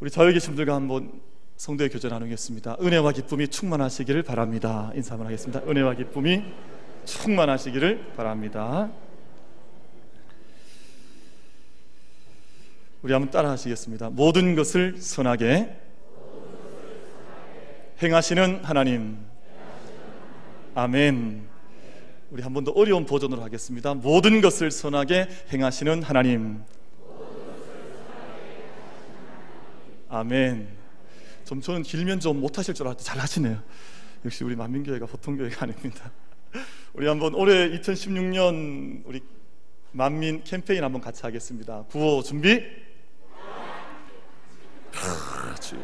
우리 자유 계신 분들과 한번 성도의 교제 나누겠습니다. 은혜와 기쁨이 충만하시기를 바랍니다. 인사 한번 하겠습니다. 은혜와 기쁨이 충만하시기를 바랍니다. 우리 한번 따라 하시겠습니다. 모든 것을 선하게 행하시는 하나님. 아멘. 우리 한 번 더 어려운 버전으로 하겠습니다. 모든 것을 선하게 행하시는 하나님. 아멘. 좀 저는 길면 좀 못하실 줄 알았는데 잘 하시네요. 역시 우리 만민교회가 보통 교회가 아닙니다. 우리 한번 올해 2016년 우리 만민 캠페인 한번 같이 하겠습니다. 구호 준비. 그렇지.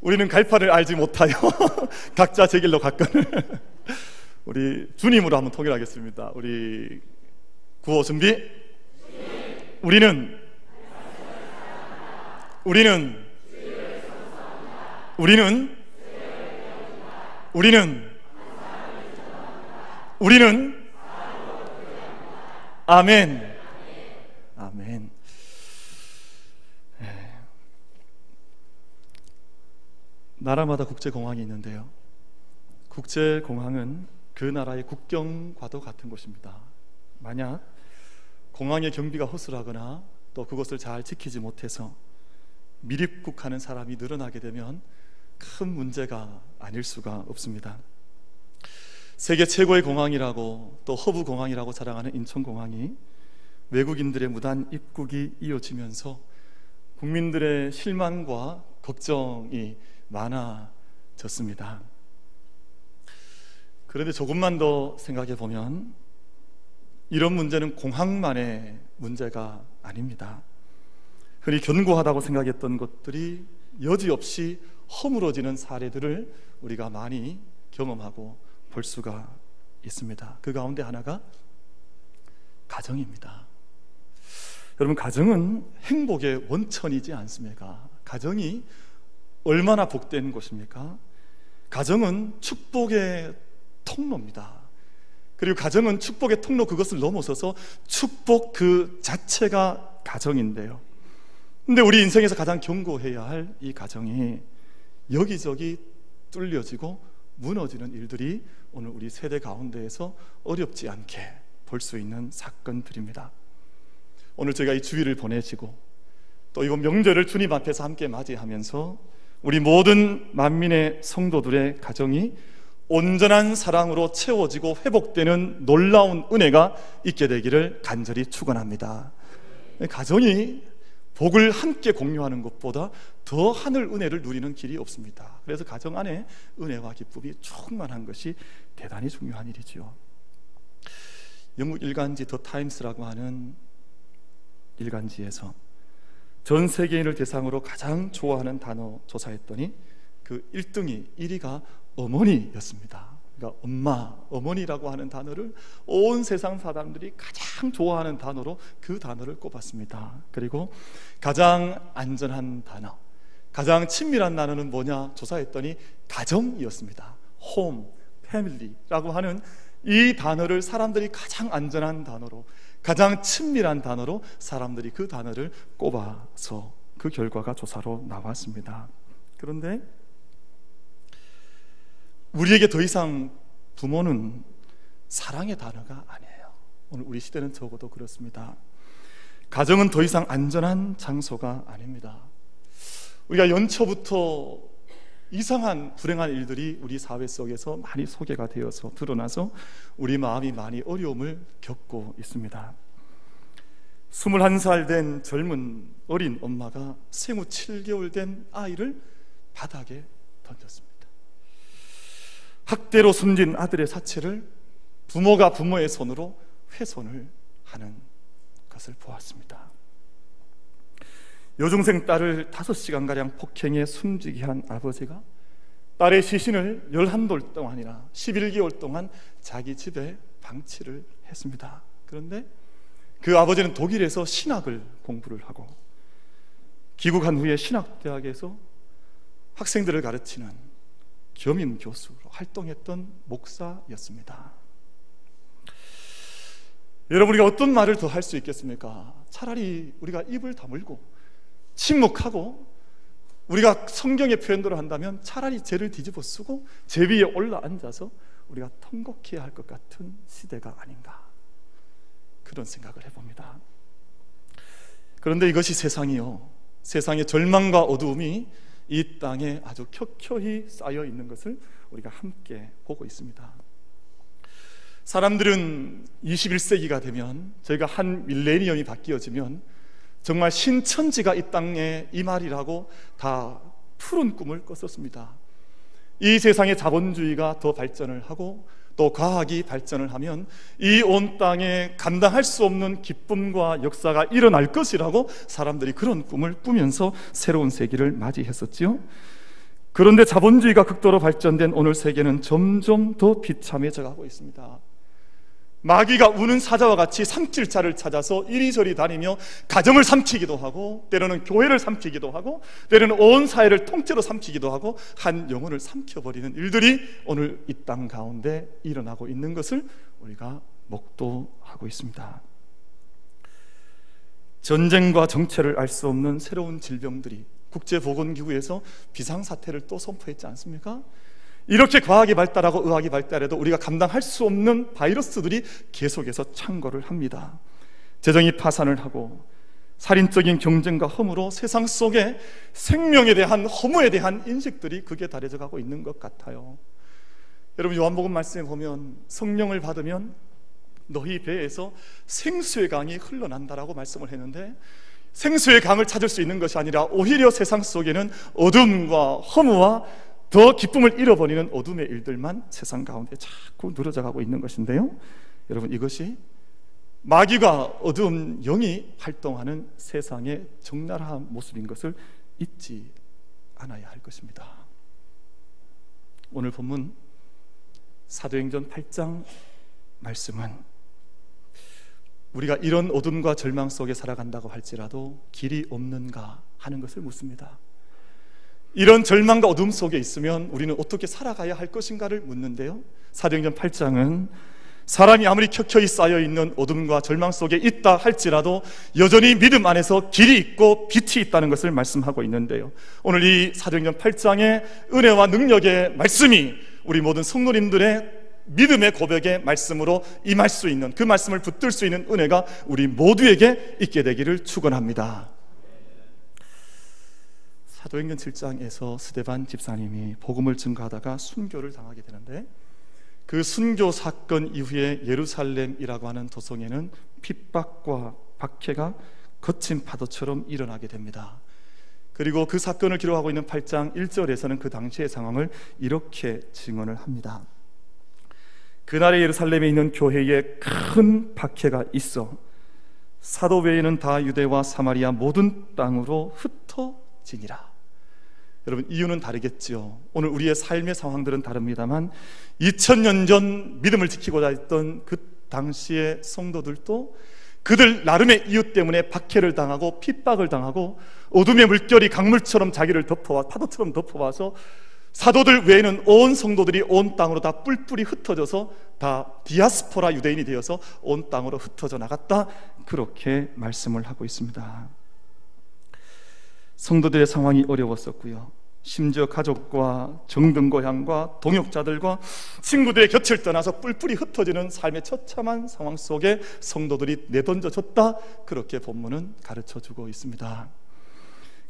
우리는 갈파를 알지 못하여 각자 제 길로 갔거늘. 우리 주님으로 한번 통일하겠습니다. 우리 구호 준비. 우리는 우리는 우리는 우리는 우리는 아멘. 아멘. 네. 나라마다 국제공항이 있는데요. 국제공항은 그 나라의 국경과도 같은 곳입니다. 만약 공항의 경비가 허술하거나 또 그것을 잘 지키지 못해서 밀입국하는 사람이 늘어나게 되면 큰 문제가 아닐 수가 없습니다. 세계 최고의 공항이라고 또 허브 공항이라고 자랑하는 인천공항이 외국인들의 무단 입국이 이어지면서 국민들의 실망과 걱정이 많아졌습니다. 그런데 조금만 더 생각해 보면 이런 문제는 공항만의 문제가 아닙니다. 흔히 견고하다고 생각했던 것들이 여지없이 허물어지는 사례들을 우리가 많이 경험하고 볼 수가 있습니다. 그 가운데 하나가 가정입니다. 여러분, 가정은 행복의 원천이지 않습니까? 가정이 얼마나 복된 곳입니까? 가정은 축복의 통로입니다. 그리고 가정은 축복의 통로 그것을 넘어서서 축복 그 자체가 가정인데요. 근데 우리 인생에서 가장 경고해야 할 이 가정이 여기저기 뚫려지고 무너지는 일들이 오늘 우리 세대 가운데에서 어렵지 않게 볼 수 있는 사건들입니다. 오늘 저희가 이 주일을 보내시고 또 이번 명절을 주님 앞에서 함께 맞이하면서 우리 모든 만민의 성도들의 가정이 온전한 사랑으로 채워지고 회복되는 놀라운 은혜가 있게 되기를 간절히 축원합니다. 가정이 복을 함께 공유하는 것보다 더 하늘 은혜를 누리는 길이 없습니다. 그래서 가정 안에 은혜와 기쁨이 충만한 것이 대단히 중요한 일이지요. 영국 일간지 더 타임스라고 하는 일간지에서 전 세계인을 대상으로 가장 좋아하는 단어 조사했더니 그 1등이 1위가 어머니였습니다. 그러니까 엄마, 어머니라고 하는 단어를 온 세상 사람들이 가장 좋아하는 단어로 그 단어를 꼽았습니다. 그리고 가장 안전한 단어, 가장 친밀한 단어는 뭐냐 조사했더니 가정이었습니다. 홈, 패밀리라고 하는 이 단어를 사람들이 가장 안전한 단어로 가장 친밀한 단어로 사람들이 그 단어를 꼽아서 그 결과가 조사로 나왔습니다. 그런데 우리에게 더 이상 부모는 사랑의 단어가 아니에요. 오늘 우리 시대는 적어도 그렇습니다. 가정은 더 이상 안전한 장소가 아닙니다. 우리가 연초부터 이상한 불행한 일들이 우리 사회 속에서 많이 소개가 되어서 드러나서 우리 마음이 많이 어려움을 겪고 있습니다. 21살 된 젊은 어린 엄마가 생후 7개월 된 아이를 바닥에 던졌습니다. 학대로 숨진 아들의 사체를 부모가 부모의 손으로 훼손을 하는 것을 보았습니다. 여중생 딸을 5시간가량 폭행해 숨지게 한 아버지가 딸의 시신을 11돌 동안이나 11개월 동안 자기 집에 방치를 했습니다. 그런데 그 아버지는 독일에서 신학을 공부를 하고 귀국한 후에 신학대학에서 학생들을 가르치는 겸임 교수로 활동했던 목사였습니다. 여러분 우리가 어떤 말을 더 할 수 있겠습니까? 차라리 우리가 입을 다물고 침묵하고 우리가 성경의 표현대로 한다면 차라리 죄를 뒤집어 쓰고 제 위에 올라 앉아서 우리가 통곡해야 할 것 같은 시대가 아닌가 그런 생각을 해봅니다. 그런데 이것이 세상이요. 세상의 절망과 어두움이 이 땅에 아주 켜켜이 쌓여 있는 것을 우리가 함께 보고 있습니다. 사람들은 21세기가 되면 저희가 한 밀레니엄이 바뀌어지면 정말 신천지가 이 땅에 이 말이라고 다 푸른 꿈을 꿨었습니다. 이 세상의 자본주의가 더 발전을 하고 또 과학이 발전을 하면 이 온 땅에 감당할 수 없는 기쁨과 역사가 일어날 것이라고 사람들이 그런 꿈을 꾸면서 새로운 세기를 맞이했었지요. 그런데 자본주의가 극도로 발전된 오늘 세계는 점점 더 비참해져 가고 있습니다. 마귀가 우는 사자와 같이 삼킬 자를 찾아서 이리저리 다니며 가정을 삼키기도 하고 때로는 교회를 삼키기도 하고 때로는 온 사회를 통째로 삼키기도 하고 한 영혼을 삼켜버리는 일들이 오늘 이 땅 가운데 일어나고 있는 것을 우리가 목도하고 있습니다. 전쟁과 정체를 알 수 없는 새로운 질병들이 국제보건기구에서 비상사태를 또 선포했지 않습니까? 이렇게 과학이 발달하고 의학이 발달해도 우리가 감당할 수 없는 바이러스들이 계속해서 창궐을 합니다. 재정이 파산을 하고 살인적인 경쟁과 허무로 세상 속에 생명에 대한 허무에 대한 인식들이 극에 달해져 가고 있는 것 같아요. 여러분 요한복음 말씀에 보면 성령을 받으면 너희 배에서 생수의 강이 흘러난다라고 말씀을 했는데 생수의 강을 찾을 수 있는 것이 아니라 오히려 세상 속에는 어둠과 허무와 더 기쁨을 잃어버리는 어둠의 일들만 세상 가운데 자꾸 늘어져 가고 있는 것인데요. 여러분 이것이 마귀가 어두운 영이 활동하는 세상의 적나라한 모습인 것을 잊지 않아야 할 것입니다. 오늘 본문 사도행전 8장 말씀은 우리가 이런 어둠과 절망 속에 살아간다고 할지라도 길이 없는가 하는 것을 묻습니다. 이런 절망과 어둠 속에 있으면 우리는 어떻게 살아가야 할 것인가를 묻는데요. 사도행전 8장은 사람이 아무리 켜켜이 쌓여 있는 어둠과 절망 속에 있다 할지라도 여전히 믿음 안에서 길이 있고 빛이 있다는 것을 말씀하고 있는데요. 오늘 이 사도행전 8장의 은혜와 능력의 말씀이 우리 모든 성도님들의 믿음의 고백의 말씀으로 임할 수 있는 그 말씀을 붙들 수 있는 은혜가 우리 모두에게 있게 되기를 축원합니다. 사도행전 7장에서 스데반 집사님이 복음을 증거하다가 순교를 당하게 되는데 그 순교 사건 이후에 예루살렘이라고 하는 도성에는 핍박과 박해가 거친 파도처럼 일어나게 됩니다. 그리고 그 사건을 기록하고 있는 8장 1절에서는 그 당시의 상황을 이렇게 증언을 합니다. 그날의 예루살렘에 있는 교회에 큰 박해가 있어 사도 외에는 다 유대와 사마리아 모든 땅으로 흩어지니라. 여러분 이유는 다르겠지요. 오늘 우리의 삶의 상황들은 다릅니다만 2000년 전 믿음을 지키고자 했던 그 당시의 성도들도 그들 나름의 이유 때문에 박해를 당하고 핍박을 당하고 어둠의 물결이 강물처럼 자기를 덮어와 파도처럼 덮어와서 사도들 외에는 온 성도들이 온 땅으로 다 뿔뿔이 흩어져서 다 디아스포라 유대인이 되어서 온 땅으로 흩어져 나갔다 그렇게 말씀을 하고 있습니다. 성도들의 상황이 어려웠었고요. 심지어 가족과 정든 고향과 동역자들과 친구들의 곁을 떠나서 뿔뿔이 흩어지는 삶의 처참한 상황 속에 성도들이 내던져졌다. 그렇게 본문은 가르쳐 주고 있습니다.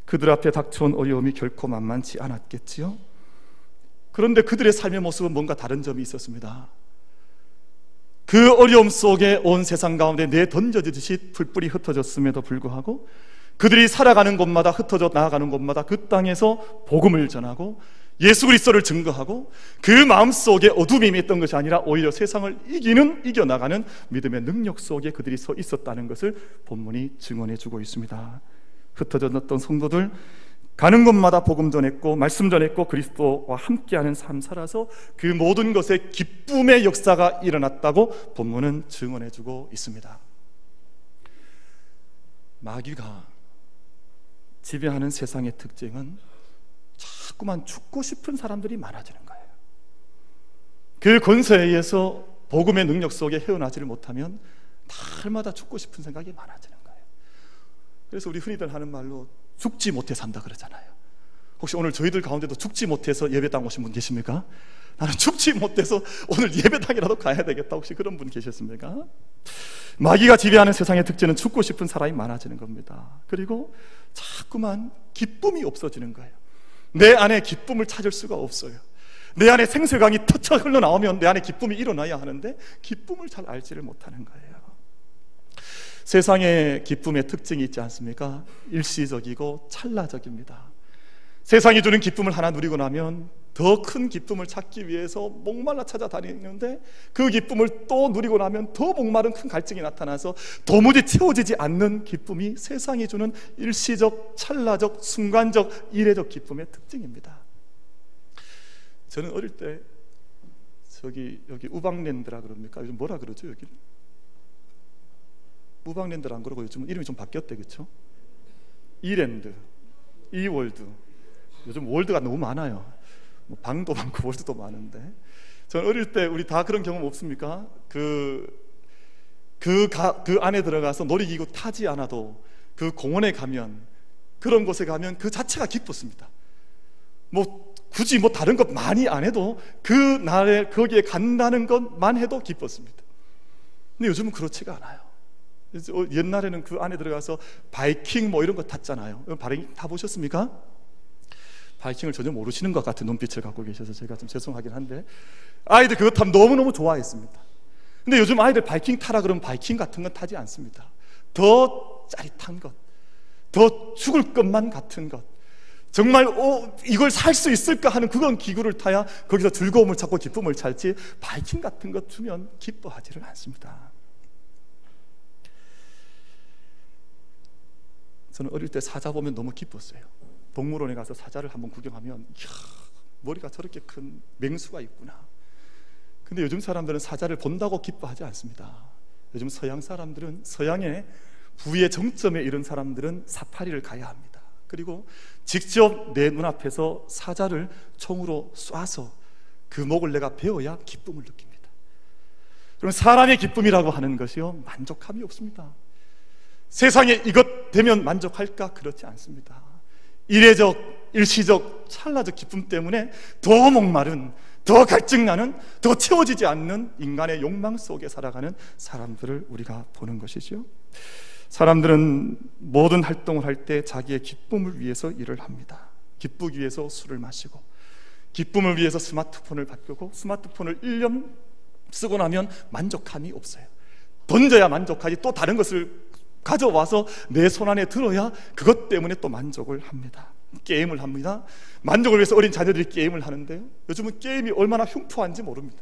그들 앞에 닥쳐온 어려움이 결코 만만치 않았겠지요. 그런데 그들의 삶의 모습은 뭔가 다른 점이 있었습니다. 그 어려움 속에 온 세상 가운데 내던져지듯이 풀뿌리 흩어졌음에도 불구하고 그들이 살아가는 곳마다 흩어져 나아가는 곳마다 그 땅에서 복음을 전하고 예수 그리스도를 증거하고 그 마음속에 어둠이 있던 것이 아니라 오히려 세상을 이기는 이겨나가는 믿음의 능력 속에 그들이 서 있었다는 것을 본문이 증언해 주고 있습니다. 흩어졌던 성도들 가는 곳마다 복음 전했고 말씀 전했고 그리스도와 함께하는 삶 살아서 그 모든 것에 기쁨의 역사가 일어났다고 본문은 증언해 주고 있습니다. 마귀가 지배하는 세상의 특징은 자꾸만 죽고 싶은 사람들이 많아지는 거예요. 그 권세에 의해서 복음의 능력 속에 헤어나지를 못하면 날마다 죽고 싶은 생각이 많아지는 거예요. 그래서 우리 흔히들 하는 말로 죽지 못해 산다 그러잖아요. 혹시 오늘 저희들 가운데도 죽지 못해서 예배당 오신 분 계십니까? 나는 죽지 못해서 오늘 예배당이라도 가야 되겠다. 혹시 그런 분 계셨습니까? 마귀가 지배하는 세상의 특징은 죽고 싶은 사람이 많아지는 겁니다. 그리고 자꾸만 기쁨이 없어지는 거예요. 내 안에 기쁨을 찾을 수가 없어요. 내 안에 생수강이 터쳐 흘러나오면 내 안에 기쁨이 일어나야 하는데 기쁨을 잘 알지를 못하는 거예요. 세상의 기쁨의 특징이 있지 않습니까? 일시적이고 찰나적입니다. 세상이 주는 기쁨을 하나 누리고 나면 더 큰 기쁨을 찾기 위해서 목말라 찾아다니는데 그 기쁨을 또 누리고 나면 더 목마른 큰 갈증이 나타나서 도무지 채워지지 않는 기쁨이 세상이 주는 일시적, 찰나적, 순간적, 이례적 기쁨의 특징입니다. 저는 어릴 때 저기 여기 우방랜드라 그럽니까? 요즘 뭐라 그러죠 여기를? 우방랜드라 안 그러고 요즘 이름이 좀 바뀌었대 그렇죠? 이랜드, 이월드. 요즘 월드가 너무 많아요. 뭐 방도 많고 월드도 많은데. 저는 어릴 때 우리 다 그런 경험 없습니까? 그, 그, 가, 그 안에 들어가서 놀이기구 타지 않아도 그 공원에 가면 그런 곳에 가면 그 자체가 기뻤습니다. 뭐 굳이 뭐 다른 것 많이 안 해도 그 날에 거기에 간다는 것만 해도 기뻤습니다. 근데 요즘은 그렇지가 않아요. 어, 옛날에는 그 안에 들어가서 바이킹 뭐 이런 거 탔잖아요. 바이킹 타보셨습니까? 바이킹을 전혀 모르시는 것 같은 눈빛을 갖고 계셔서 제가 좀 죄송하긴 한데 아이들 그거 타면 너무너무 좋아했습니다. 근데 요즘 아이들 바이킹 타라 그러면 바이킹 같은 건 타지 않습니다. 더 짜릿한 것, 더 죽을 것만 같은 것, 정말 어, 이걸 살 수 있을까 하는 그런 기구를 타야 거기서 즐거움을 찾고 기쁨을 찾지 바이킹 같은 것 주면 기뻐하지를 않습니다. 저는 어릴 때 사자 보면 너무 기뻤어요. 동물원에 가서 사자를 한번 구경하면 이야, 머리가 저렇게 큰 맹수가 있구나. 근데 요즘 사람들은 사자를 본다고 기뻐하지 않습니다. 요즘 서양 사람들은 서양의 부의 정점에 이른 사람들은 사파리를 가야 합니다. 그리고 직접 내 눈앞에서 사자를 총으로 쏴서 그 목을 내가 베어야 기쁨을 느낍니다. 그럼 사람의 기쁨이라고 하는 것이요 만족함이 없습니다. 세상에 이것 되면 만족할까 그렇지 않습니다. 이례적, 일시적, 찰나적 기쁨 때문에 더 목마른, 더 갈증나는, 더 채워지지 않는 인간의 욕망 속에 살아가는 사람들을 우리가 보는 것이죠. 사람들은 모든 활동을 할 때 자기의 기쁨을 위해서 일을 합니다. 기쁘기 위해서 술을 마시고, 기쁨을 위해서 스마트폰을 바꾸고, 스마트폰을 1년 쓰고 나면 만족함이 없어요. 던져야 만족하지 또 다른 것을 가져와서 내 손 안에 들어야 그것 때문에 또 만족을 합니다. 게임을 합니다. 만족을 위해서 어린 자녀들이 게임을 하는데요. 요즘은 게임이 얼마나 흉포한지 모릅니다.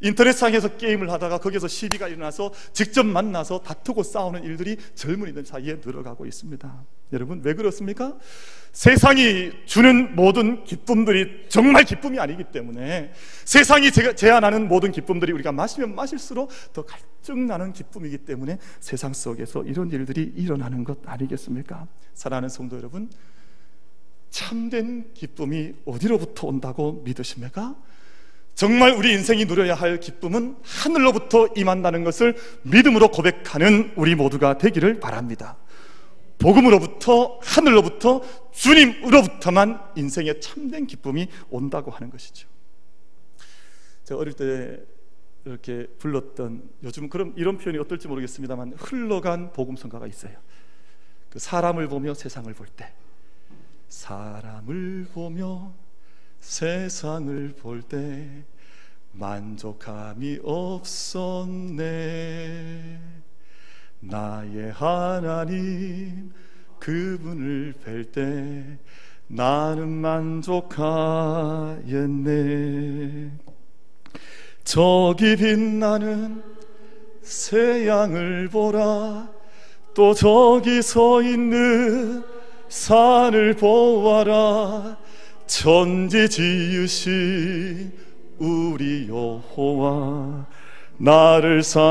인터넷상에서 게임을 하다가 거기서 시비가 일어나서 직접 만나서 다투고 싸우는 일들이 젊은이들 사이에 늘어가고 있습니다. 여러분 왜 그렇습니까? 세상이 주는 모든 기쁨들이 정말 기쁨이 아니기 때문에 세상이 제안하는 모든 기쁨들이 우리가 마시면 마실수록 더 갈증나는 기쁨이기 때문에 세상 속에서 이런 일들이 일어나는 것 아니겠습니까? 사랑하는 성도 여러분 참된 기쁨이 어디로부터 온다고 믿으십니까? 정말 우리 인생이 누려야 할 기쁨은 하늘로부터 임한다는 것을 믿음으로 고백하는 우리 모두가 되기를 바랍니다. 복음으로부터 하늘로부터 주님으로부터만 인생의 참된 기쁨이 온다고 하는 것이죠. 제가 어릴 때 이렇게 불렀던 요즘 그런 이런 표현이 어떨지 모르겠습니다만 흘러간 복음성가가 있어요. 그 사람을 보며 세상을 볼 때, 사람을 보며 세상을 볼 때 만족함이 없었네. 나의 하나님 그분을 뵐 때 나는 만족하였네. 저기 빛나는 새 양을 보라. 또 저기 서 있는 산을 보아라 천지 지으신 우리 여호와 나를 사랑하시니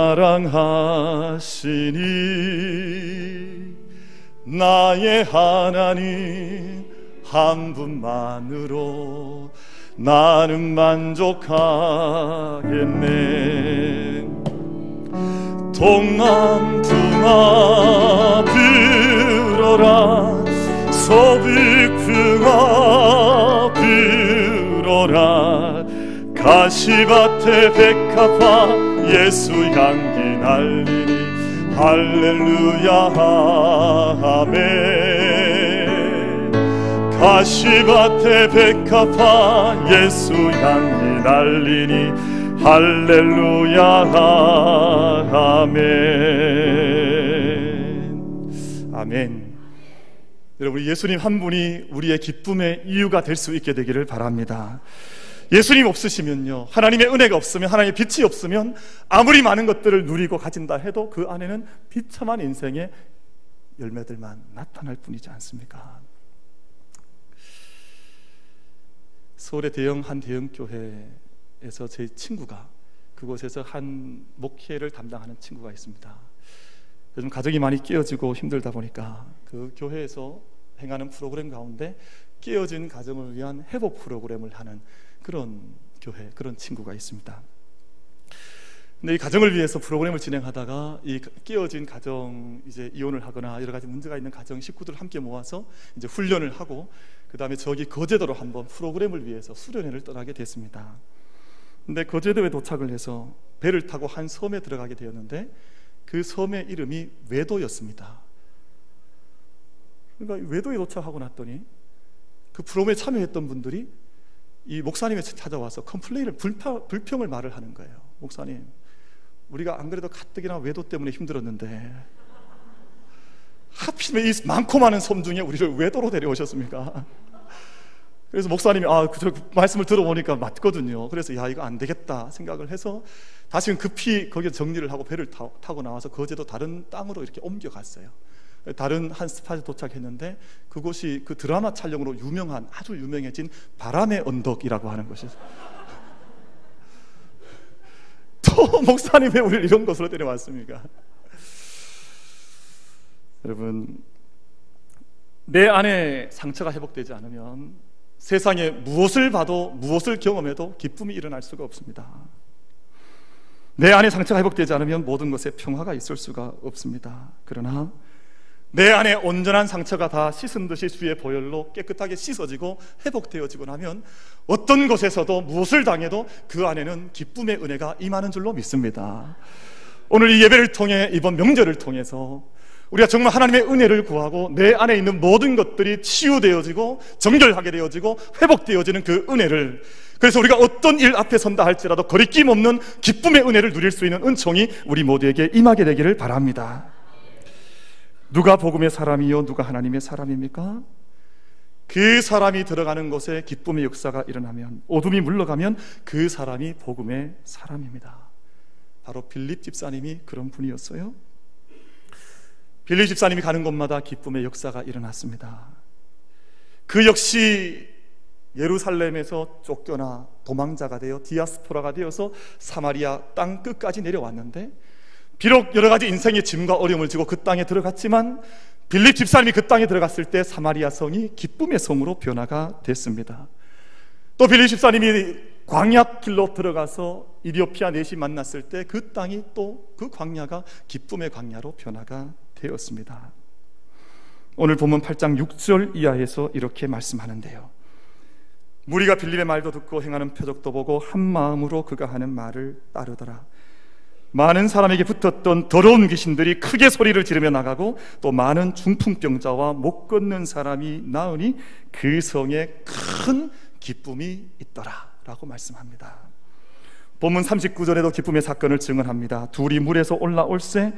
나의 하나님 한 분만으로 나는 만족하겠네. 동남 북아 불어라 소비풍아 불어라. 가시밭에 백합화 예수 향기 날리니 할렐루야 아멘. 가시밭에 백합화 예수 향기 날리니 할렐루야 아멘. 아멘 여러분 예수님 한 분이 우리의 기쁨의 이유가 될 수 있게 되기를 바랍니다. 예수님 없으시면요 하나님의 은혜가 없으면 하나님의 빛이 없으면 아무리 많은 것들을 누리고 가진다 해도 그 안에는 비참한 인생의 열매들만 나타날 뿐이지 않습니까? 서울의 대형 한 대형 교회에서 제 친구가 그곳에서 한 목회를 담당하는 친구가 있습니다 요즘 가정이 많이 깨어지고 힘들다 보니까 그 교회에서 행하는 프로그램 가운데 깨어진 가정을 위한 회복 프로그램을 하는 그런 교회, 그런 친구가 있습니다. 근데 이 가정을 위해서 프로그램을 진행하다가 이 깨어진 가정 이제 이혼을 하거나 여러 가지 문제가 있는 가정 식구들을 함께 모아서 이제 훈련을 하고 그 다음에 저기 거제도로 한번 프로그램을 위해서 수련회를 떠나게 됐습니다. 근데 거제도에 도착을 해서 배를 타고 한 섬에 들어가게 되었는데 그 섬의 이름이 외도였습니다. 그러니까 외도에 도착하고 났더니 그 프로그램에 참여했던 분들이 이 목사님이 찾아와서 컴플레인을 불평, 불평을 말을 하는 거예요. 목사님, 우리가 안 그래도 가뜩이나 외도 때문에 힘들었는데 하필이면 이 많고 많은 섬 중에 우리를 외도로 데려오셨습니까? 그래서 목사님이 아, 그, 그 말씀을 들어보니까 맞거든요. 그래서 야, 이거 안 되겠다 생각을 해서 다시 급히 거기에 정리를 하고 배를 타, 고 나와서 거제도 다른 땅으로 이렇게 옮겨갔어요. 다른 한 스팟에 도착했는데 그곳이 그 드라마 촬영으로 유명한 아주 유명해진 바람의 언덕이라고 하는 것이 또 목사님 왜 우리를 이런 곳으로 데려왔습니까? 여러분 내 안에 상처가 회복되지 않으면 세상에 무엇을 봐도 무엇을 경험해도 기쁨이 일어날 수가 없습니다. 내 안에 상처가 회복되지 않으면 모든 것에 평화가 있을 수가 없습니다. 그러나 내 안에 온전한 상처가 다 씻은 듯이 수의 보혈로 깨끗하게 씻어지고 회복되어지고 나면 어떤 곳에서도 무엇을 당해도 그 안에는 기쁨의 은혜가 임하는 줄로 믿습니다. 오늘 이 예배를 통해 이번 명절을 통해서 우리가 정말 하나님의 은혜를 구하고 내 안에 있는 모든 것들이 치유되어지고 정결하게 되어지고 회복되어지는 그 은혜를 그래서 우리가 어떤 일 앞에 선다 할지라도 거리낌 없는 기쁨의 은혜를 누릴 수 있는 은총이 우리 모두에게 임하게 되기를 바랍니다. 누가 복음의 사람이요 누가 하나님의 사람입니까? 그 사람이 들어가는 곳에 기쁨의 역사가 일어나면 어둠이 물러가면 그 사람이 복음의 사람입니다. 바로 빌립 집사님이 그런 분이었어요. 빌립 집사님이 가는 곳마다 기쁨의 역사가 일어났습니다. 그 역시 예루살렘에서 쫓겨나 도망자가 되어 디아스포라가 되어서 사마리아 땅 끝까지 내려왔는데 비록 여러 가지 인생의 짐과 어려움을 지고 그 땅에 들어갔지만 빌립 집사님이 그 땅에 들어갔을 때 사마리아 성이 기쁨의 성으로 변화가 됐습니다. 또 빌립 집사님이 광야 길로 들어가서 이디오피아 넷이 만났을 때 그 땅이 또 그 광야가 기쁨의 광야로 변화가 되었습니다. 오늘 본문 8장 6절 이하에서 이렇게 말씀하는데요. 무리가 빌립의 말도 듣고 행하는 표적도 보고 한 마음으로 그가 하는 말을 따르더라. 많은 사람에게 붙었던 더러운 귀신들이 크게 소리를 지르며 나가고 또 많은 중풍병자와 못 걷는 사람이 나으니 그 성에 큰 기쁨이 있더라 라고 말씀합니다 본문 39절에도 기쁨의 사건을 증언합니다 둘이 물에서 올라올새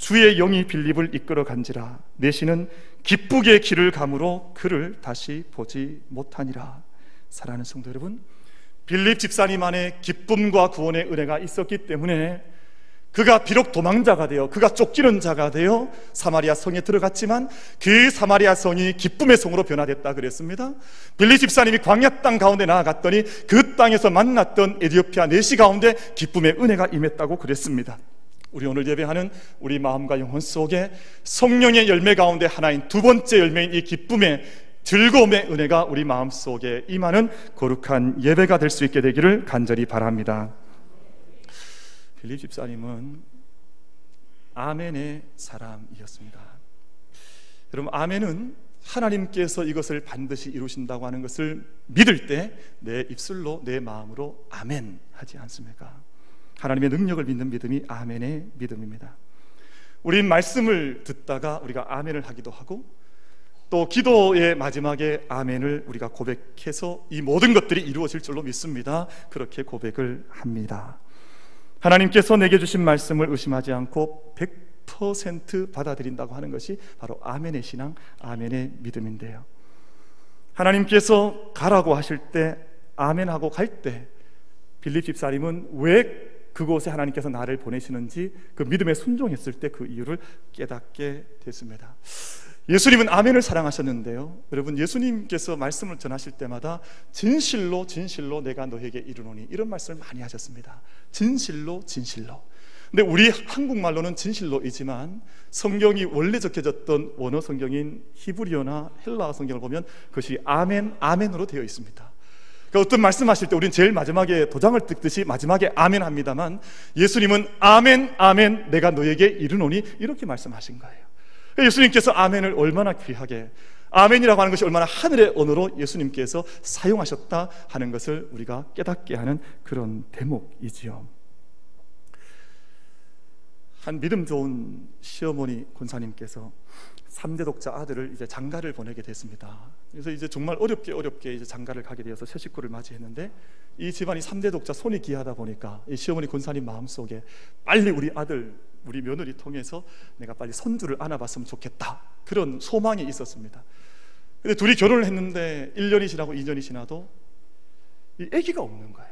주의 영이 빌립을 이끌어 간지라 내시는 기쁘게 길을 감으로 그를 다시 보지 못하니라 사랑하는 성도 여러분 빌립 집사님 안에 기쁨과 구원의 은혜가 있었기 때문에 그가 비록 도망자가 되어 그가 쫓기는 자가 되어 사마리아 성에 들어갔지만 그 사마리아 성이 기쁨의 성으로 변화됐다 그랬습니다. 빌리 집사님이 광야 땅 가운데 나아갔더니 그 땅에서 만났던 에디오피아 내시 가운데 기쁨의 은혜가 임했다고 그랬습니다. 우리 오늘 예배하는 우리 마음과 영혼 속에 성령의 열매 가운데 하나인 두 번째 열매인 이 기쁨의 즐거움의 은혜가 우리 마음 속에 임하는 거룩한 예배가 될 수 있게 되기를 간절히 바랍니다. 빌립 집사님은 아멘의 사람이었습니다. 여러분 아멘은 하나님께서 이것을 반드시 이루신다고 하는 것을 믿을 때 내 입술로 내 마음으로 아멘 하지 않습니까? 하나님의 능력을 믿는 믿음이 아멘의 믿음입니다. 우리 말씀을 듣다가 우리가 아멘을 하기도 하고 또 기도의 마지막에 아멘을 우리가 고백해서 이 모든 것들이 이루어질 줄로 믿습니다. 그렇게 고백을 합니다. 하나님께서 내게 주신 말씀을 의심하지 않고 100% 받아들인다고 하는 것이 바로 아멘의 신앙, 아멘의 믿음인데요. 하나님께서 가라고 하실 때 아멘하고 갈 때 빌립 집사님은 왜 그곳에 하나님께서 나를 보내시는지 그 믿음에 순종했을 때 그 이유를 깨닫게 됐습니다. 예수님은 아멘을 사랑하셨는데요. 여러분 예수님께서 말씀을 전하실 때마다 진실로 진실로 내가 너에게 이르노니 이런 말씀을 많이 하셨습니다. 진실로 진실로. 근데 우리 한국말로는 진실로이지만 성경이 원래 적혀졌던 원어 성경인 히브리어나 헬라어 성경을 보면 그것이 아멘 아멘으로 되어 있습니다. 그러니까 어떤 말씀하실 때 우리는 제일 마지막에 도장을 뜯듯이 마지막에 아멘 합니다만 예수님은 아멘 아멘 내가 너에게 이르노니 이렇게 말씀하신 거예요. 그러니까 예수님께서 아멘을 얼마나 귀하게 아멘이라고 하는 것이 얼마나 하늘의 언어로 예수님께서 사용하셨다 하는 것을 우리가 깨닫게 하는 그런 대목이지요. 한 믿음 좋은 시어머니 권사님께서 3대 독자 아들을 이제 장가를 보내게 됐습니다. 그래서 이제 정말 어렵게 어렵게 이제 장가를 가게 되어서 새 식구를 맞이했는데 이 집안이 3대 독자 손이 귀하다 보니까 이 시어머니 권사님 마음속에 빨리 우리 아들 우리 며느리 통해서 내가 빨리 손주를 안아봤으면 좋겠다 그런 소망이 있었습니다. 근데 둘이 결혼을 했는데 1년이 지나고 2년이 지나도 이 아기가 없는 거예요.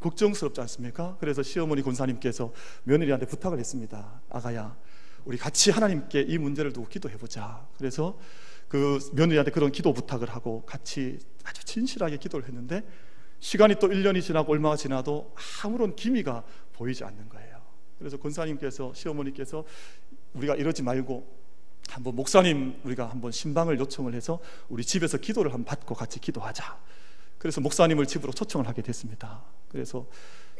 걱정스럽지 않습니까? 그래서 시어머니 권사님께서 며느리한테 부탁을 했습니다. 아가야, 우리 같이 하나님께 이 문제를 두고 기도해 보자. 그래서 그 며느리한테 그런 기도 부탁을 하고 같이 아주 진실하게 기도를 했는데 시간이 또 1년이 지나고 얼마가 지나도 아무런 기미가 보이지 않는 거예요. 그래서 권사님께서 시어머니께서 우리가 이러지 말고 한번 목사님 우리가 한번 신방을 요청을 해서 우리 집에서 기도를 한번 받고 같이 기도하자. 그래서 목사님을 집으로 초청을 하게 됐습니다. 그래서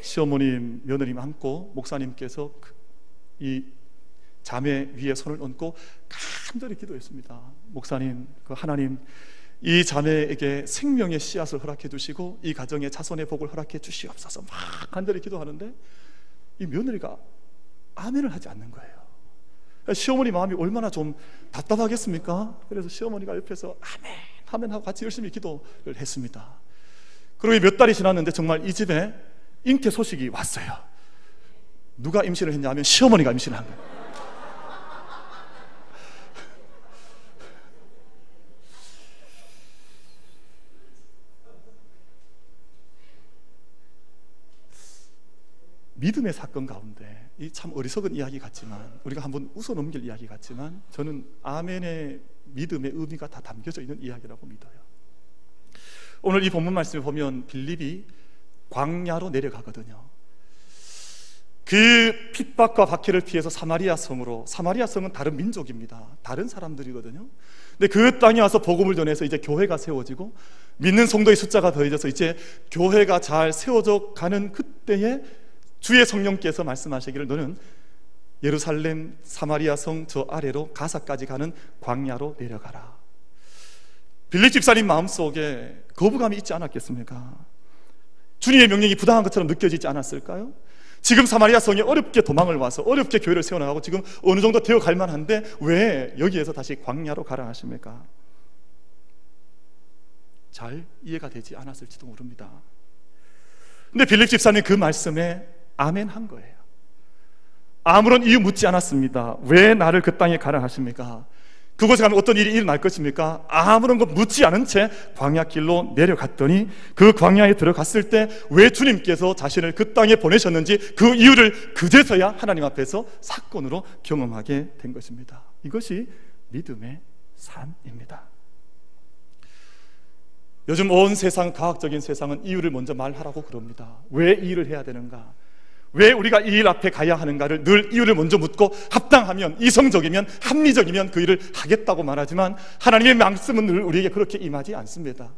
시어머님, 며느님 안고 목사님께서 그이 자매 위에 손을 얹고 간절히 기도했습니다. 목사님, 그 하나님 이 자매에게 생명의 씨앗을 허락해 주시고 이 가정의 자손의 복을 허락해 주시옵소서 막 간절히 기도하는데 이 며느리가 아멘을 하지 않는 거예요. 시어머니 마음이 얼마나 좀 답답하겠습니까? 그래서 시어머니가 옆에서 아멘, 아멘 하고 같이 열심히 기도를 했습니다. 그리고 몇 달이 지났는데 정말 이 집에 잉태 소식이 왔어요. 누가 임신을 했냐면 시어머니가 임신을 한 거예요. 믿음의 사건 가운데 이 참 어리석은 이야기 같지만 우리가 한번 웃어 넘길 이야기 같지만 저는 아멘의 믿음의 의미가 다 담겨져 있는 이야기라고 믿어요. 오늘 이 본문 말씀을 보면 빌립이 광야로 내려가거든요. 그 핍박과 박해를 피해서 사마리아 성으로 사마리아 성은 다른 민족입니다. 다른 사람들이거든요. 근데 그 땅에 와서 복음을 전해서 이제 교회가 세워지고 믿는 성도의 숫자가 더해져서 이제 교회가 잘 세워져 가는 그때에 주의 성령께서 말씀하시기를 너는 예루살렘 사마리아 성 저 아래로 가사까지 가는 광야로 내려가라. 빌립 집사님 마음속에 거부감이 있지 않았겠습니까? 주님의 명령이 부당한 것처럼 느껴지지 않았을까요? 지금 사마리아 성에 어렵게 도망을 와서 어렵게 교회를 세워나가고 지금 어느 정도 되어 갈 만한데 왜 여기에서 다시 광야로 가라 하십니까? 잘 이해가 되지 않았을지도 모릅니다. 근데 빌립 집사님 그 말씀에 아멘 한 거예요. 아무런 이유 묻지 않았습니다. 왜 나를 그 땅에 가라 하십니까? 그곳에 가면 어떤 일이 일어날 것입니까? 아무런 것 묻지 않은 채 광야 길로 내려갔더니 그 광야에 들어갔을 때 왜 주님께서 자신을 그 땅에 보내셨는지 그 이유를 그제서야 하나님 앞에서 사건으로 경험하게 된 것입니다. 이것이 믿음의 삶입니다. 요즘 온 세상, 과학적인 세상은 이유를 먼저 말하라고 그럽니다. 왜이 일을 해야 되는가? 왜 우리가 이 일 앞에 가야 하는가를 늘 이유를 먼저 묻고 합당하면 이성적이면 합리적이면 그 일을 하겠다고 말하지만 하나님의 말씀은 늘 우리에게 그렇게 임하지 않습니다.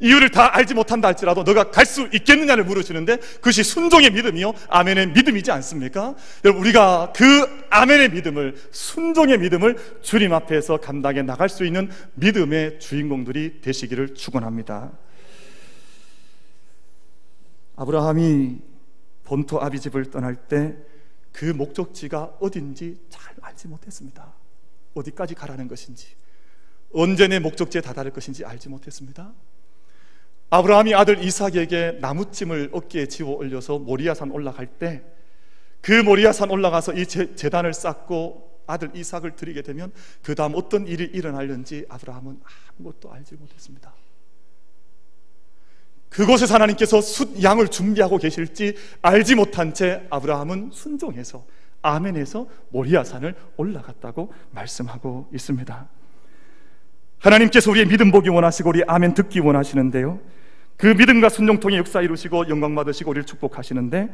이유를 다 알지 못한다 할지라도 너가 갈 수 있겠느냐를 물으시는데 그것이 순종의 믿음이요 아멘의 믿음이지 않습니까? 여러분 우리가 그 아멘의 믿음을 순종의 믿음을 주님 앞에서 감당해 나갈 수 있는 믿음의 주인공들이 되시기를 축원합니다. 아브라함이 본토 아비 집을 떠날 때 그 목적지가 어딘지 잘 알지 못했습니다. 어디까지 가라는 것인지, 언제 내 목적지에 다다를 것인지 알지 못했습니다. 아브라함이 아들 이삭에게 나무찜을 어깨에 지워 올려서 모리아산 올라갈 때 그 모리아산 올라가서 이 재단을 쌓고 아들 이삭을 드리게 되면 그 다음 어떤 일이 일어날는지 아브라함은 아무것도 알지 못했습니다. 그곳에서 하나님께서 숫 양을 준비하고 계실지 알지 못한 채 아브라함은 순종해서 아멘에서 모리아산을 올라갔다고 말씀하고 있습니다. 하나님께서 우리의 믿음 보기 원하시고 우리 아멘 듣기 원하시는데요. 그 믿음과 순종 통해 역사 이루시고 영광 받으시고 우리를 축복하시는데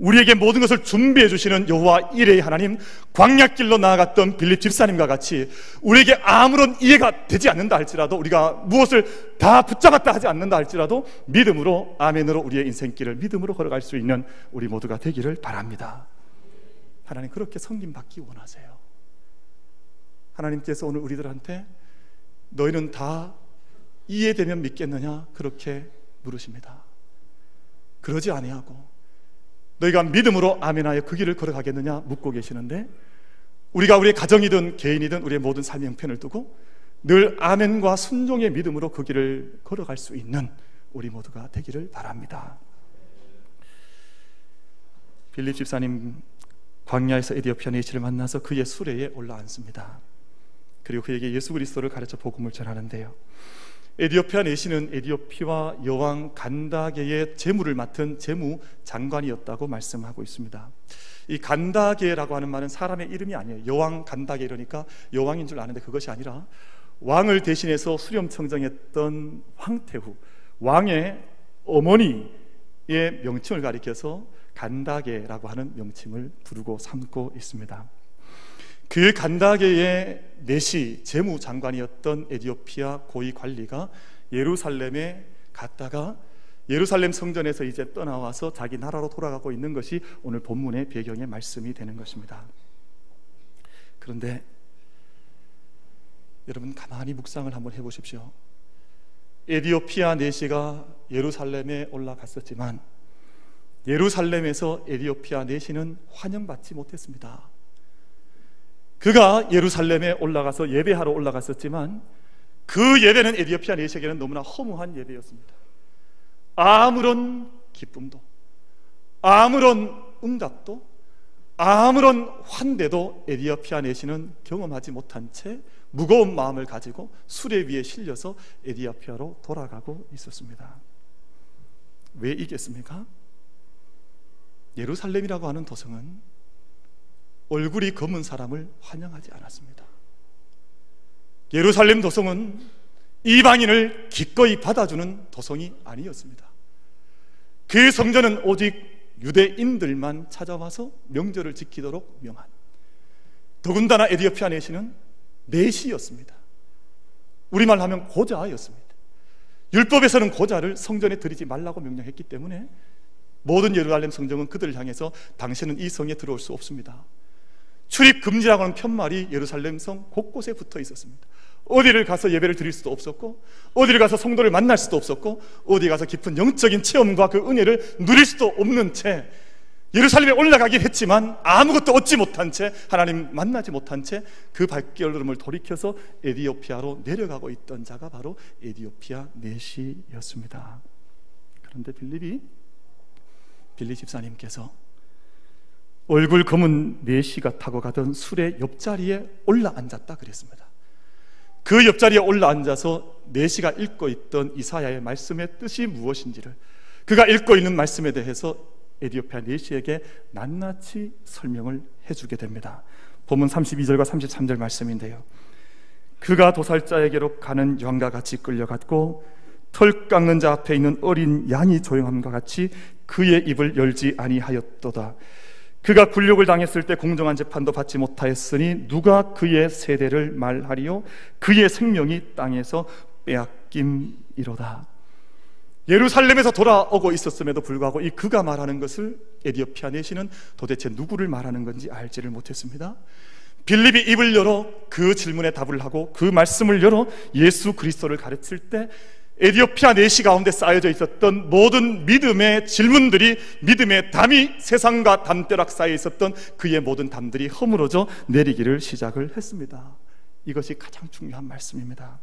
우리에게 모든 것을 준비해 주시는 여호와 이레의 하나님 광약길로 나아갔던 빌립 집사님과 같이 우리에게 아무런 이해가 되지 않는다 할지라도 우리가 무엇을 다 붙잡았다 하지 않는다 할지라도 믿음으로 아멘으로 우리의 인생길을 믿음으로 걸어갈 수 있는 우리 모두가 되기를 바랍니다. 하나님 그렇게 성김 받기 원하세요. 하나님께서 오늘 우리들한테 너희는 다 이해되면 믿겠느냐 그렇게 물으십니다. 그러지 아니하고 너희가 믿음으로 아멘하여 그 길을 걸어가겠느냐 묻고 계시는데 우리가 우리의 가정이든 개인이든 우리의 모든 삶의 형편을 두고 늘 아멘과 순종의 믿음으로 그 길을 걸어갈 수 있는 우리 모두가 되기를 바랍니다. 빌립 집사님 광야에서 에디오피아 네시를 만나서 그의 수레에 올라앉습니다. 그리고 그에게 예수 그리스도를 가르쳐 복음을 전하는데요. 에디오피아 내시는 에디오피와 여왕 간다게의 재무를 맡은 재무 장관이었다고 말씀하고 있습니다. 이 간다게라고 하는 말은 사람의 이름이 아니에요. 여왕 간다게 이러니까 여왕인 줄 아는데 그것이 아니라 왕을 대신해서 수렴 청정했던 황태후 왕의 어머니의 명칭을 가리켜서 간다게라고 하는 명칭을 부르고 삼고 있습니다. 그 간다게의 내시 재무장관이었던 에디오피아 고위 관리가 예루살렘에 갔다가 예루살렘 성전에서 이제 떠나와서 자기 나라로 돌아가고 있는 것이 오늘 본문의 배경의 말씀이 되는 것입니다. 그런데 여러분 가만히 묵상을 한번 해보십시오. 에디오피아 내시가 예루살렘에 올라갔었지만 예루살렘에서 에디오피아 내시는 환영받지 못했습니다. 그가 예루살렘에 올라가서 예배하러 올라갔었지만 그 예배는 에디오피아 내시에게는 너무나 허무한 예배였습니다. 아무런 기쁨도 아무런 응답도 아무런 환대도 에디오피아 내시는 경험하지 못한 채 무거운 마음을 가지고 수레 위에 실려서 에디오피아로 돌아가고 있었습니다. 왜 이겠습니까? 예루살렘이라고 하는 도성은 얼굴이 검은 사람을 환영하지 않았습니다. 예루살렘 도성은 이방인을 기꺼이 받아주는 도성이 아니었습니다. 그 성전은 오직 유대인들만 찾아와서 명절을 지키도록 명한 더군다나 에디오피아 내시는 내시였습니다. 우리말 하면 고자였습니다. 율법에서는 고자를 성전에 들이지 말라고 명령했기 때문에 모든 예루살렘 성정은 그들을 향해서 당신은 이 성에 들어올 수 없습니다. 출입 금지라고 하는 편말이 예루살렘 성 곳곳에 붙어 있었습니다. 어디를 가서 예배를 드릴 수도 없었고, 어디를 가서 성도를 만날 수도 없었고, 어디 가서 깊은 영적인 체험과 그 은혜를 누릴 수도 없는 채 예루살렘에 올라가긴 했지만 아무것도 얻지 못한 채 하나님 만나지 못한 채 그 발걸음을 돌이켜서 에디오피아로 내려가고 있던 자가 바로 에디오피아 내시였습니다. 그런데 빌립이 빌리 집사님께서 얼굴 검은 내시가 타고 가던 술의 옆자리에 올라 앉았다 그랬습니다. 그 옆자리에 올라 앉아서 내시가 읽고 있던 이사야의 말씀의 뜻이 무엇인지를 그가 읽고 있는 말씀에 대해서 에디오피아 내시에게 낱낱이 설명을 해주게 됩니다. 본문 32절과 33절 말씀인데요. 그가 도살자에게로 가는 여왕과 같이 끌려갔고 털 깎는 자 앞에 있는 어린 양이 조용함과 같이 그의 입을 열지 아니하였도다. 그가 굴욕을 당했을 때 공정한 재판도 받지 못하였으니 누가 그의 세대를 말하리요? 그의 생명이 땅에서 빼앗김이로다. 예루살렘에서 돌아오고 있었음에도 불구하고 이 그가 말하는 것을 에디오피아 내시는 도대체 누구를 말하는 건지 알지를 못했습니다. 빌립이 입을 열어 그 질문에 답을 하고 그 말씀을 열어 예수 그리스도를 가르칠 때 에디오피아 내시 가운데 쌓여져 있었던 모든 믿음의 질문들이 믿음의 담이 세상과 담벼락 사이에 있었던 그의 모든 담들이 허물어져 내리기를 시작을 했습니다. 이것이 가장 중요한 말씀입니다.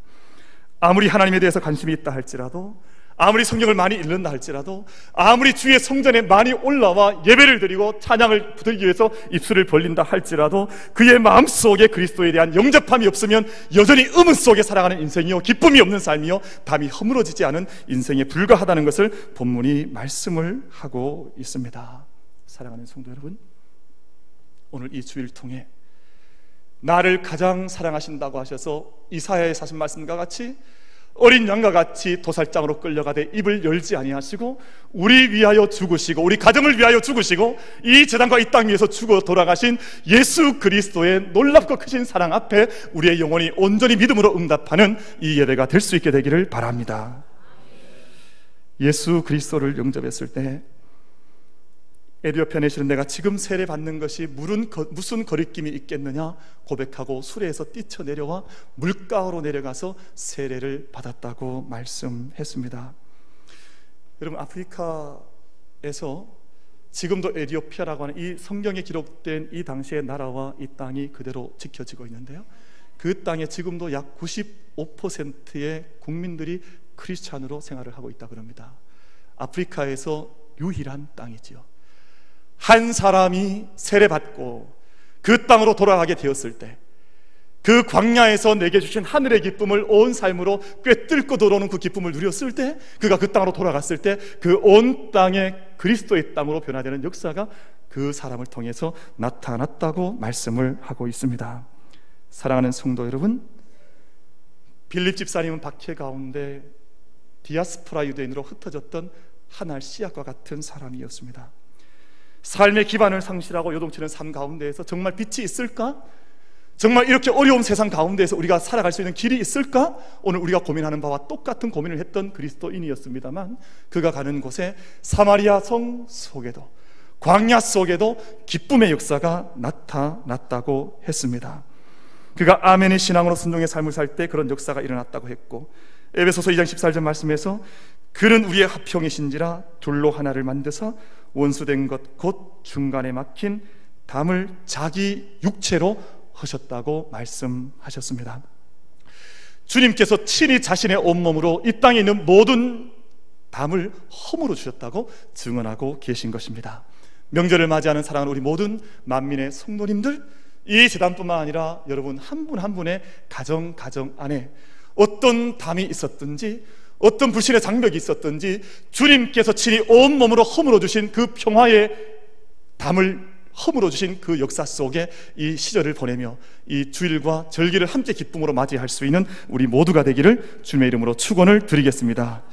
아무리 하나님에 대해서 관심이 있다 할지라도 아무리 성경을 많이 읽는다 할지라도 아무리 주의 성전에 많이 올라와 예배를 드리고 찬양을 부르기 위해서 입술을 벌린다 할지라도 그의 마음속에 그리스도에 대한 영접함이 없으면 여전히 음은 속에 살아가는 인생이요 기쁨이 없는 삶이요 담이 허물어지지 않은 인생에 불과하다는 것을 본문이 말씀을 하고 있습니다. 사랑하는 성도 여러분 오늘 이 주일 통해 나를 가장 사랑하신다고 하셔서 이사야의 사신 말씀과 같이 어린 양과 같이 도살장으로 끌려가되 입을 열지 아니하시고 우리 위하여 죽으시고 우리 가정을 위하여 죽으시고 이 재단과 이 땅 위에서 죽어 돌아가신 예수 그리스도의 놀랍고 크신 사랑 앞에 우리의 영혼이 온전히 믿음으로 응답하는 이 예배가 될 수 있게 되기를 바랍니다. 예수 그리스도를 영접했을 때 에디오피아 내시는 내가 지금 세례 받는 것이 무슨 거리낌이 있겠느냐 고백하고 수레에서 뛰쳐 내려와 물가로 내려가서 세례를 받았다고 말씀했습니다. 여러분 아프리카에서 지금도 에디오피아라고 하는 이 성경에 기록된 이 당시의 나라와 이 땅이 그대로 지켜지고 있는데요. 그 땅에 지금도 약 95%의 국민들이 크리스찬으로 생활을 하고 있다 그럽니다. 아프리카에서 유일한 땅이지요. 한 사람이 세례받고 그 땅으로 돌아가게 되었을 때 그 광야에서 내게 주신 하늘의 기쁨을 온 삶으로 꿰뚫고 들어오는 그 기쁨을 누렸을 때 그가 그 땅으로 돌아갔을 때 그 온 땅에 그리스도의 땅으로 변화되는 역사가 그 사람을 통해서 나타났다고 말씀을 하고 있습니다. 사랑하는 성도 여러분, 빌립 집사님은 박해 가운데 디아스포라 유대인으로 흩어졌던 하나 씨앗과 같은 사람이었습니다. 삶의 기반을 상실하고 요동치는 삶 가운데에서 정말 빛이 있을까? 정말 이렇게 어려운 세상 가운데에서 우리가 살아갈 수 있는 길이 있을까? 오늘 우리가 고민하는 바와 똑같은 고민을 했던 그리스도인이었습니다만 그가 가는 곳에 사마리아 성 속에도 광야 속에도 기쁨의 역사가 나타났다고 했습니다. 그가 아멘의 신앙으로 순종의 삶을 살 때 그런 역사가 일어났다고 했고 에베소서 2장 14절 말씀에서 그는 우리의 합형이신지라 둘로 하나를 만드사 원수된 것 곧 중간에 막힌 담을 자기 육체로 하셨다고 말씀하셨습니다. 주님께서 친히 자신의 온몸으로 이 땅에 있는 모든 담을 허물어 주셨다고 증언하고 계신 것입니다. 명절을 맞이하는 사랑하는 우리 모든 만민의 성도님들, 이 재단뿐만 아니라 여러분 한 분한 한 분의 가정 가정 안에 어떤 담이 있었든지 어떤 불신의 장벽이 있었든지 주님께서 친히 온몸으로 허물어 주신 그 평화의 담을 허물어 주신 그 역사 속에 이 시절을 보내며 이 주일과 절기를 함께 기쁨으로 맞이할 수 있는 우리 모두가 되기를 주님의 이름으로 축원을 드리겠습니다.